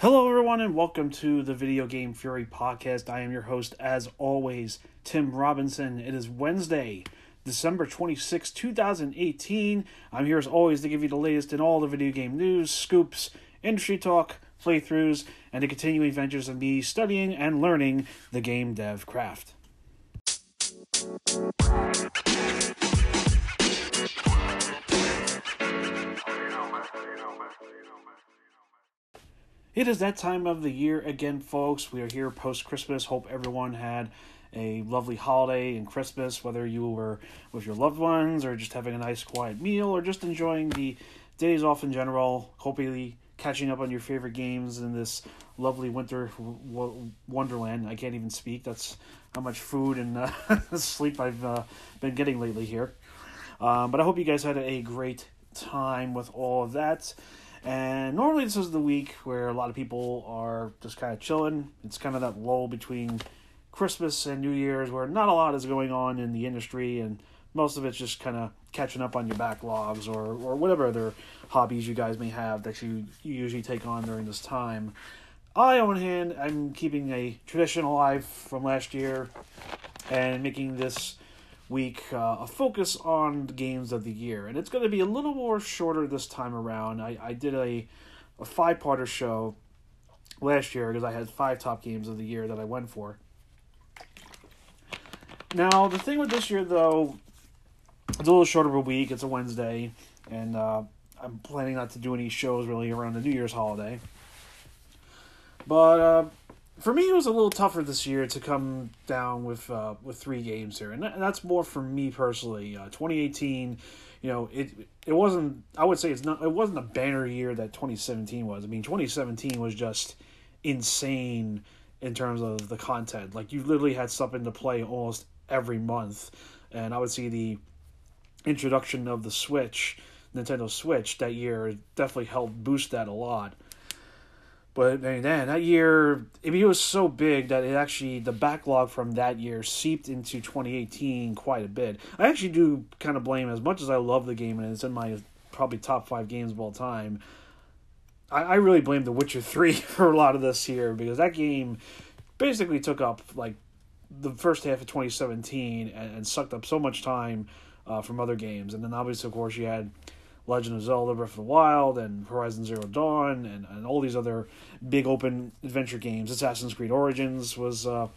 Hello, everyone, and welcome to the Video Game Fury podcast. I am your host, as always, Tim Robinson. It is Wednesday, December 26, 2018. I'm here, as always, to give you the latest in all the video game news, scoops, industry talk, playthroughs, and the continuing adventures of me studying and learning the game dev craft. It is that time of the year again, folks. We are here post Christmas. Hope everyone had a lovely holiday and Christmas, whether you were with your loved ones or just having a nice quiet meal or just enjoying the days off in general. Hopefully, catching up on your favorite games in this lovely winter wonderland. I can't even speak. That's how much food and uh, sleep I've uh, been getting lately here. Um, but I hope you guys had a great time with all of that. And normally this is the week where a lot of people are just kind of chilling. It's kind of that lull between Christmas and New Year's where not a lot is going on in the industry and most of it's just kind of catching up on your backlogs or, or whatever other hobbies you guys may have that you, you usually take on during this time. I, on hand, I'm keeping a tradition alive from last year and making this week uh, a focus on the games of the year. And it's going to be a little more shorter this time around. I, I did a, a five parter show last year because I had five top games of the year that I went for. Now, the thing with this year, though, it's a little shorter of a week. It's a Wednesday, and uh, I'm planning not to do any shows really around the New Year's holiday. But uh, for me, it was a little tougher this year to come down with uh, with three games here, and, that, and that's more for me personally. Uh, 2018, you know, it it wasn't. I would say it's not. It wasn't a banner year that 2017 was. I mean, 2017 was just insane in terms of the content. Like you literally had something to play almost every month, and I would see the introduction of the Switch, Nintendo Switch that year definitely helped boost that a lot. But man, that year, I mean, it was so big that it actually the backlog from that year seeped into 2018 quite a bit. I actually do kind of blame as much as I love the game and it's in my probably top five games of all time. I, I really blame The Witcher 3 for a lot of this here because that game basically took up like the first half of 2017 and, and sucked up so much time uh, from other games. And then obviously, of course, you had Legend of Zelda Breath of the Wild and Horizon Zero Dawn and, and all these other big open adventure games. Assassin's Creed Origins was uh,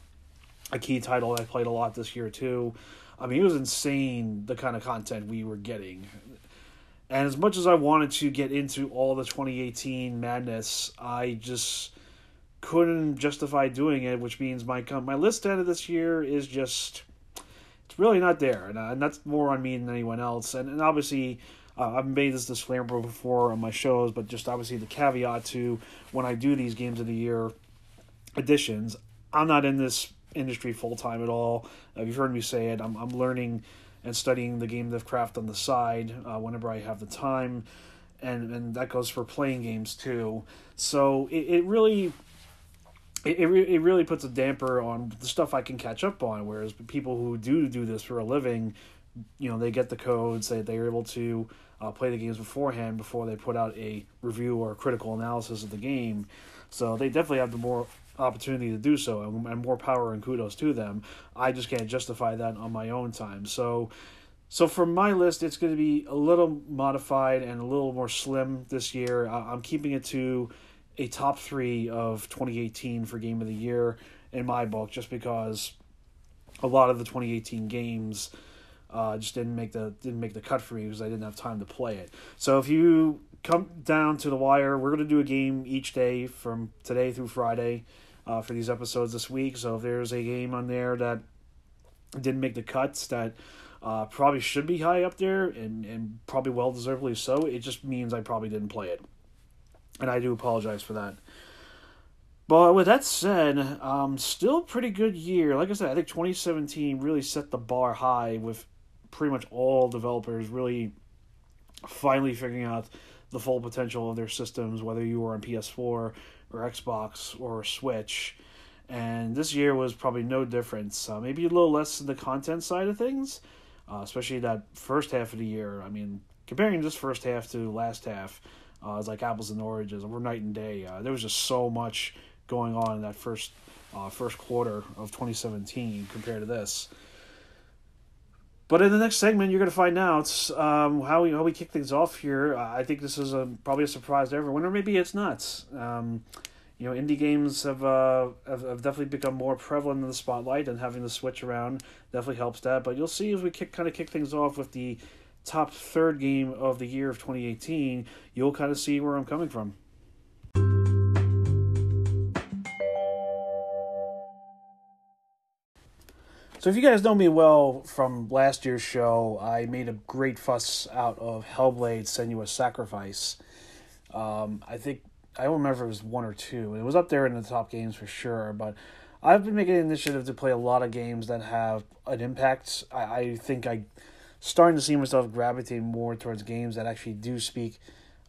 a key title I played a lot this year too. I mean, it was insane the kind of content we were getting. And as much as I wanted to get into all the 2018 madness, I just couldn't justify doing it, which means my my list ended this year is just it's really not there, and, uh, and that's more on me than anyone else. And, and obviously, uh, I've made this disclaimer before on my shows, but just obviously the caveat to when I do these games of the year editions, I'm not in this industry full time at all. Uh, you've heard me say it. I'm I'm learning and studying the game dev craft on the side uh, whenever I have the time, and and that goes for playing games too. So it, it really. It, it, it really puts a damper on the stuff I can catch up on. Whereas people who do do this for a living, you know, they get the codes, they, they're able to uh, play the games beforehand before they put out a review or a critical analysis of the game. So they definitely have the more opportunity to do so and, and more power and kudos to them. I just can't justify that on my own time. So so for my list, it's going to be a little modified and a little more slim this year. I'm keeping it to a top three of 2018 for Game of the Year in my book, just because a lot of the 2018 games uh, just didn't make the didn't make the cut for me because I didn't have time to play it. So if you come down to the wire, we're gonna do a game each day from today through Friday uh, for these episodes this week. So if there's a game on there that didn't make the cuts that uh, probably should be high up there and, and probably well deservedly so, it just means I probably didn't play it. And I do apologize for that. But with that said, um, still pretty good year. Like I said, I think 2017 really set the bar high with pretty much all developers really finally figuring out the full potential of their systems, whether you were on PS4 or Xbox or Switch. And this year was probably no difference. Uh, maybe a little less in the content side of things, uh, especially that first half of the year. I mean, comparing this first half to last half, Uh, it's like apples and oranges. We're night and day. Uh, there was just so much going on in that first uh, first quarter of 2017 compared to this. But in the next segment, you're going to find out um, how we how we kick things off here. Uh, I think this is a, probably a surprise to everyone, or maybe it's not. Um, you know, indie games have, uh, have, have definitely become more prevalent in the spotlight, and having the switch around definitely helps that. But you'll see as we kick kind of kick things off with the top third game of the year of 2018, you'll kind of see where I'm coming from. So, if you guys know me well from last year's show, I made a great fuss out of Hellblade Senua's Sacrifice. Um, I think, I don't remember if it was one or two. It was up there in the top games for sure, but I've been making an initiative to play a lot of games that have an impact. I, I think I starting to see myself gravitate more towards games that actually do speak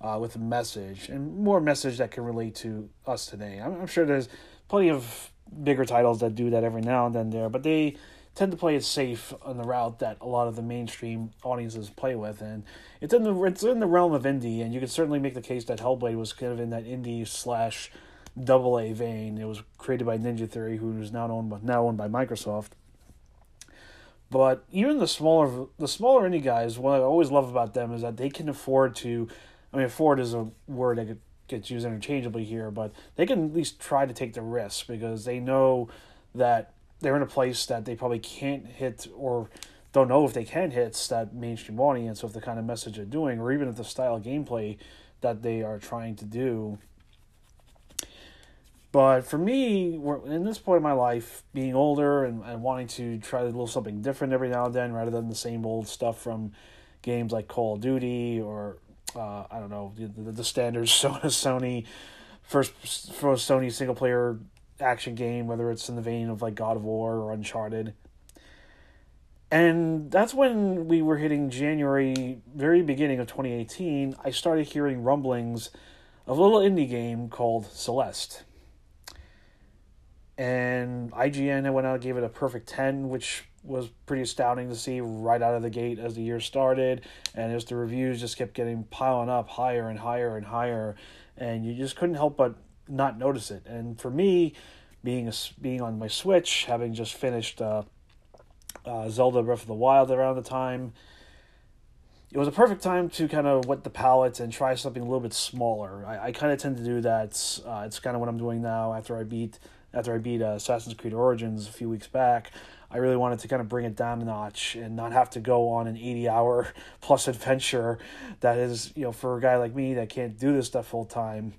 uh, with a message and more message that can relate to us today. I'm, I'm sure there's plenty of bigger titles that do that every now and then there, but they tend to play it safe on the route that a lot of the mainstream audiences play with, and it's in the it's in the realm of indie, and you can certainly make the case that Hellblade was kind of in that indie slash double A vein. It was created by Ninja Theory, who is now owned by, now owned by Microsoft. But even the smaller the smaller indie guys, what I always love about them is that they can afford to. I mean, afford is a word that gets used interchangeably here, but they can at least try to take the risk because they know that they're in a place that they probably can't hit or don't know if they can hit that mainstream audience with the kind of message they're doing, or even if the style of gameplay that they are trying to do. But for me, in this point of my life, being older and, and wanting to try a little something different every now and then rather than the same old stuff from games like Call of Duty or, uh, I don't know, the, the standard Sony first, first Sony single player action game, whether it's in the vein of like God of War or Uncharted. And that's when we were hitting January, very beginning of 2018. I started hearing rumblings of a little indie game called Celeste. And IGN went out and gave it a perfect 10, which was pretty astounding to see right out of the gate as the year started. And as the reviews just kept getting piling up higher and higher and higher, and you just couldn't help but not notice it. And for me, being a, being on my Switch, having just finished uh, uh, Zelda Breath of the Wild around the time, it was a perfect time to kind of wet the palate and try something a little bit smaller. I, I kind of tend to do that. Uh, it's kind of what I'm doing now after I beat after I beat uh, Assassin's Creed Origins a few weeks back. I really wanted to kind of bring it down a notch and not have to go on an 80 hour plus adventure that is, you know, for a guy like me that can't do this stuff full time.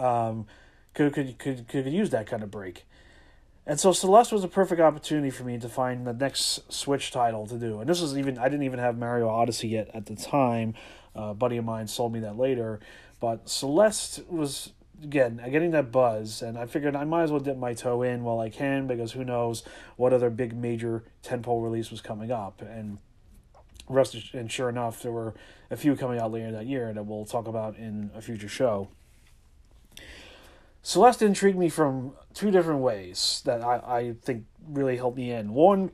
Um, could could could could use that kind of break. And so Celeste was a perfect opportunity for me to find the next Switch title to do. And this was even I didn't even have Mario Odyssey yet at the time. Uh, a buddy of mine sold me that later, but Celeste was again getting that buzz, and I figured I might as well dip my toe in while I can because who knows what other big major tentpole release was coming up. And rest and sure enough, there were a few coming out later that year that we'll talk about in a future show. Celeste intrigued me from two different ways that I, I think really helped me in. One,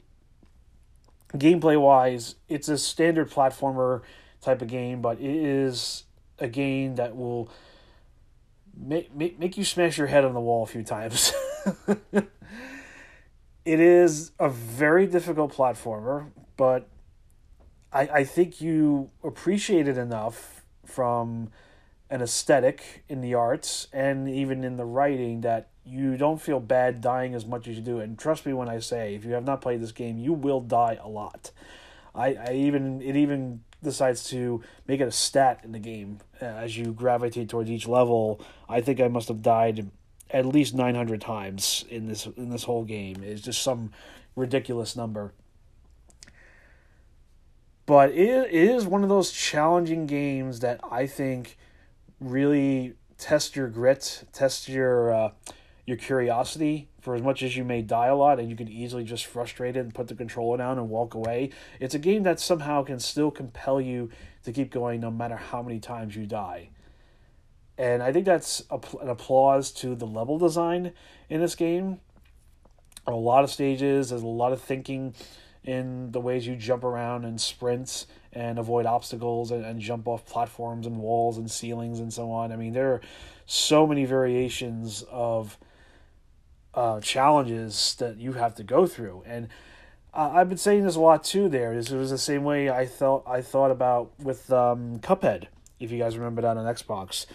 gameplay wise, it's a standard platformer type of game, but it is a game that will make, make, make you smash your head on the wall a few times. it is a very difficult platformer, but I, I think you appreciate it enough from an aesthetic in the arts and even in the writing that you don't feel bad dying as much as you do. And trust me when I say, if you have not played this game, you will die a lot. I, I even it even decides to make it a stat in the game uh, as you gravitate towards each level. I think I must have died at least nine hundred times in this in this whole game. It's just some ridiculous number. But it, it is one of those challenging games that I think really test your grit, test your uh, your curiosity. For as much as you may die a lot, and you can easily just frustrate it and put the controller down and walk away, it's a game that somehow can still compel you to keep going no matter how many times you die. And I think that's a, an applause to the level design in this game. A lot of stages, there's a lot of thinking in the ways you jump around and sprint and avoid obstacles and, and jump off platforms and walls and ceilings and so on. I mean, there are so many variations of uh, challenges that you have to go through. And uh, I've been saying this a lot too. There, it was the same way I thought I thought about with um, Cuphead. If you guys remember that on Xbox,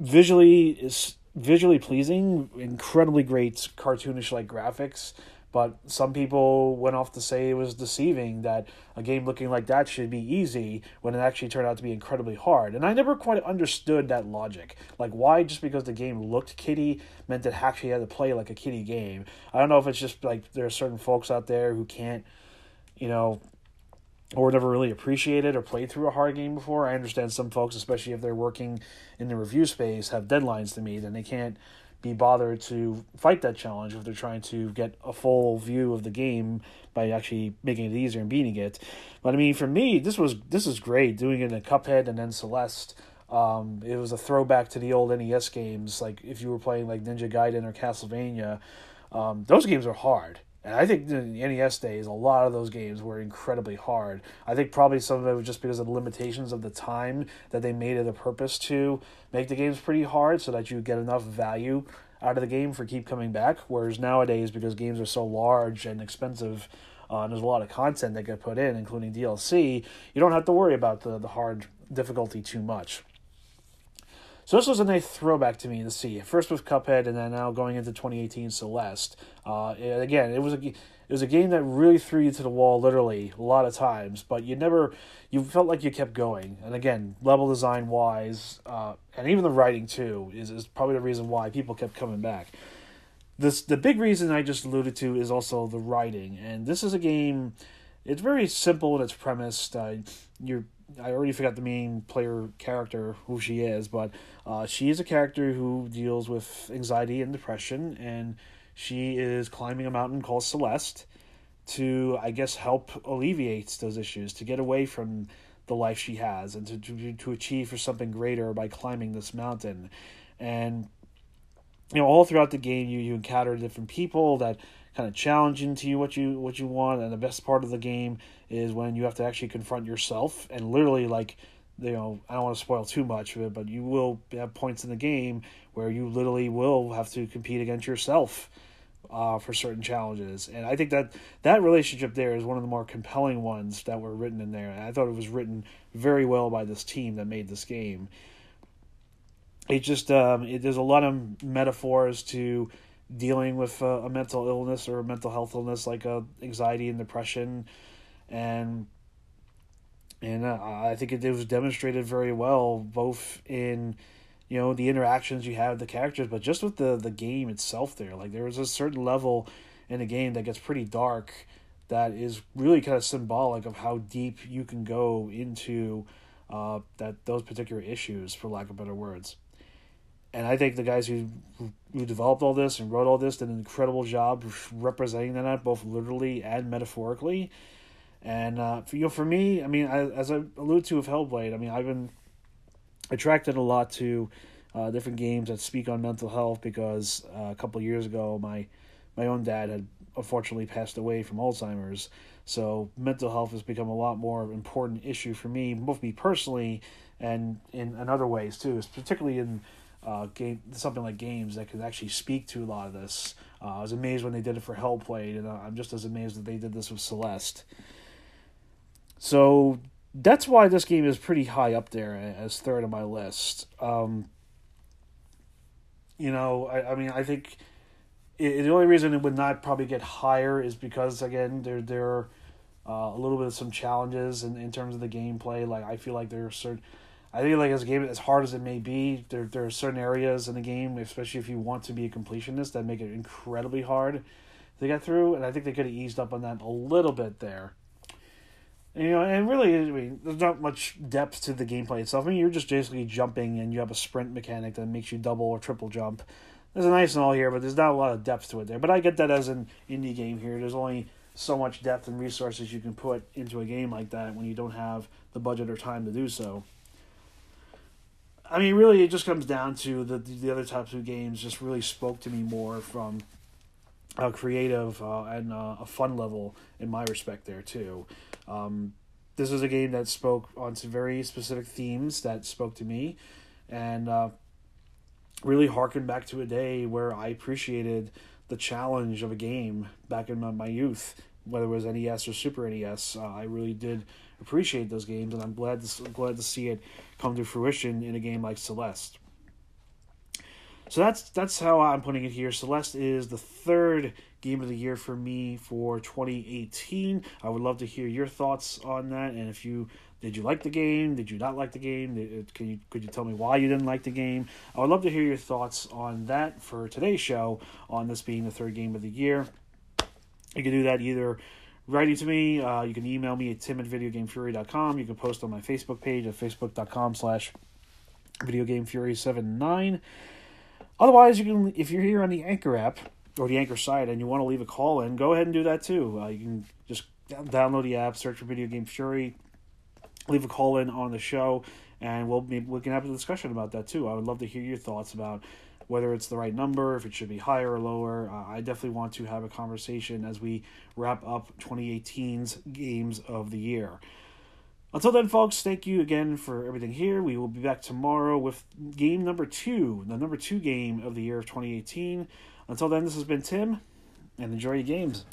visually is visually pleasing, incredibly great cartoonish like graphics. But some people went off to say it was deceiving that a game looking like that should be easy when it actually turned out to be incredibly hard. And I never quite understood that logic. Like, why just because the game looked kiddie meant it actually had to play like a kiddie game? I don't know if it's just like there are certain folks out there who can't, you know, or never really appreciated or played through a hard game before. I understand some folks, especially if they're working in the review space, have deadlines to meet and they can't be bothered to fight that challenge if they're trying to get a full view of the game by actually making it easier and beating it. But I mean, for me, this was this is great doing it in Cuphead and then Celeste. Um, it was a throwback to the old NES games, like if you were playing like Ninja Gaiden or Castlevania. Um, those games are hard. And I think the NES days, a lot of those games were incredibly hard. I think probably some of it was just because of the limitations of the time that they made it a purpose to make the games pretty hard so that you get enough value out of the game for keep coming back. Whereas nowadays, because games are so large and expensive, uh, and there's a lot of content that get put in, including DLC, you don't have to worry about the, the hard difficulty too much. So this was a nice throwback to me to see. First with Cuphead, and then now going into 2018 Celeste. Uh, again, it was a it was a game that really threw you to the wall, literally a lot of times. But you never, you felt like you kept going. And again, level design wise, uh, and even the writing too, is is probably the reason why people kept coming back. This the big reason I just alluded to is also the writing, and this is a game. It's very simple in its premise. Uh, you're I already forgot the main player character who she is, but uh, she is a character who deals with anxiety and depression, and she is climbing a mountain called Celeste to, I guess, help alleviate those issues, to get away from the life she has, and to to, to achieve for something greater by climbing this mountain, and you know all throughout the game you you encounter different people that kind of challenging to you what you what you want and the best part of the game is when you have to actually confront yourself and literally like you know I don't want to spoil too much of it but you will have points in the game where you literally will have to compete against yourself uh, for certain challenges. And I think that that relationship there is one of the more compelling ones that were written in there. And I thought it was written very well by this team that made this game. It just um, it, there's a lot of metaphors to dealing with a, a mental illness or a mental health illness like uh, anxiety and depression, and and uh, I think it, it was demonstrated very well both in you know the interactions you have with the characters, but just with the the game itself. There, like there was a certain level in the game that gets pretty dark that is really kind of symbolic of how deep you can go into uh, that those particular issues, for lack of better words and I think the guys who who developed all this and wrote all this did an incredible job representing that both literally and metaphorically. And uh, for you know, for me, I mean, I, as I alluded to with Hellblade, I mean, I've been attracted a lot to uh, different games that speak on mental health because uh, a couple years ago, my my own dad had unfortunately passed away from Alzheimer's. So mental health has become a lot more important issue for me, both me personally and in, in other ways too, particularly in uh, game something like games that could actually speak to a lot of this. Uh, I was amazed when they did it for Hellblade, and I'm just as amazed that they did this with Celeste. So that's why this game is pretty high up there as third on my list. Um, you know, I, I mean, I think it, the only reason it would not probably get higher is because again, there there are uh, a little bit of some challenges in, in terms of the gameplay. Like I feel like there are certain I think like as a game as hard as it may be, there there are certain areas in the game, especially if you want to be a completionist, that make it incredibly hard to get through. And I think they could have eased up on that a little bit there. You know, and really, I mean, there's not much depth to the gameplay itself. I mean, you're just basically jumping, and you have a sprint mechanic that makes you double or triple jump. There's a nice and all here, but there's not a lot of depth to it there. But I get that as an indie game here. There's only so much depth and resources you can put into a game like that when you don't have the budget or time to do so. I mean, really, it just comes down to the the other top two games just really spoke to me more from a creative uh, and uh, a fun level in my respect there too. Um, this is a game that spoke on some very specific themes that spoke to me, and uh, really harkened back to a day where I appreciated the challenge of a game back in my, my youth, whether it was NES or Super NES. Uh, I really did appreciate those games, and I'm glad to glad to see it come to fruition in a game like Celeste. So that's that's how I'm putting it here. Celeste is the third game of the year for me for 2018. I would love to hear your thoughts on that, and if you did you like the game? Did you not like the game? Can you could you tell me why you didn't like the game? I would love to hear your thoughts on that for today's show on this being the third game of the year. You can do that either writing to me. Uh, you can email me at tim at videogamefury.com. You can post on my Facebook page at facebook.com slash videogamefury79. Otherwise, you can if you're here on the Anchor app or the Anchor site and you want to leave a call in, go ahead and do that too. Uh, you can just download the app, search for Video Game Fury, leave a call in on the show, and we'll be, we can have a discussion about that too. I would love to hear your thoughts about whether it's the right number, if it should be higher or lower. Uh, I definitely want to have a conversation as we wrap up 2018's games of the year. Until then, folks, thank you again for everything here. We will be back tomorrow with game number two, the number two game of the year of 2018. Until then, this has been Tim, and enjoy your games.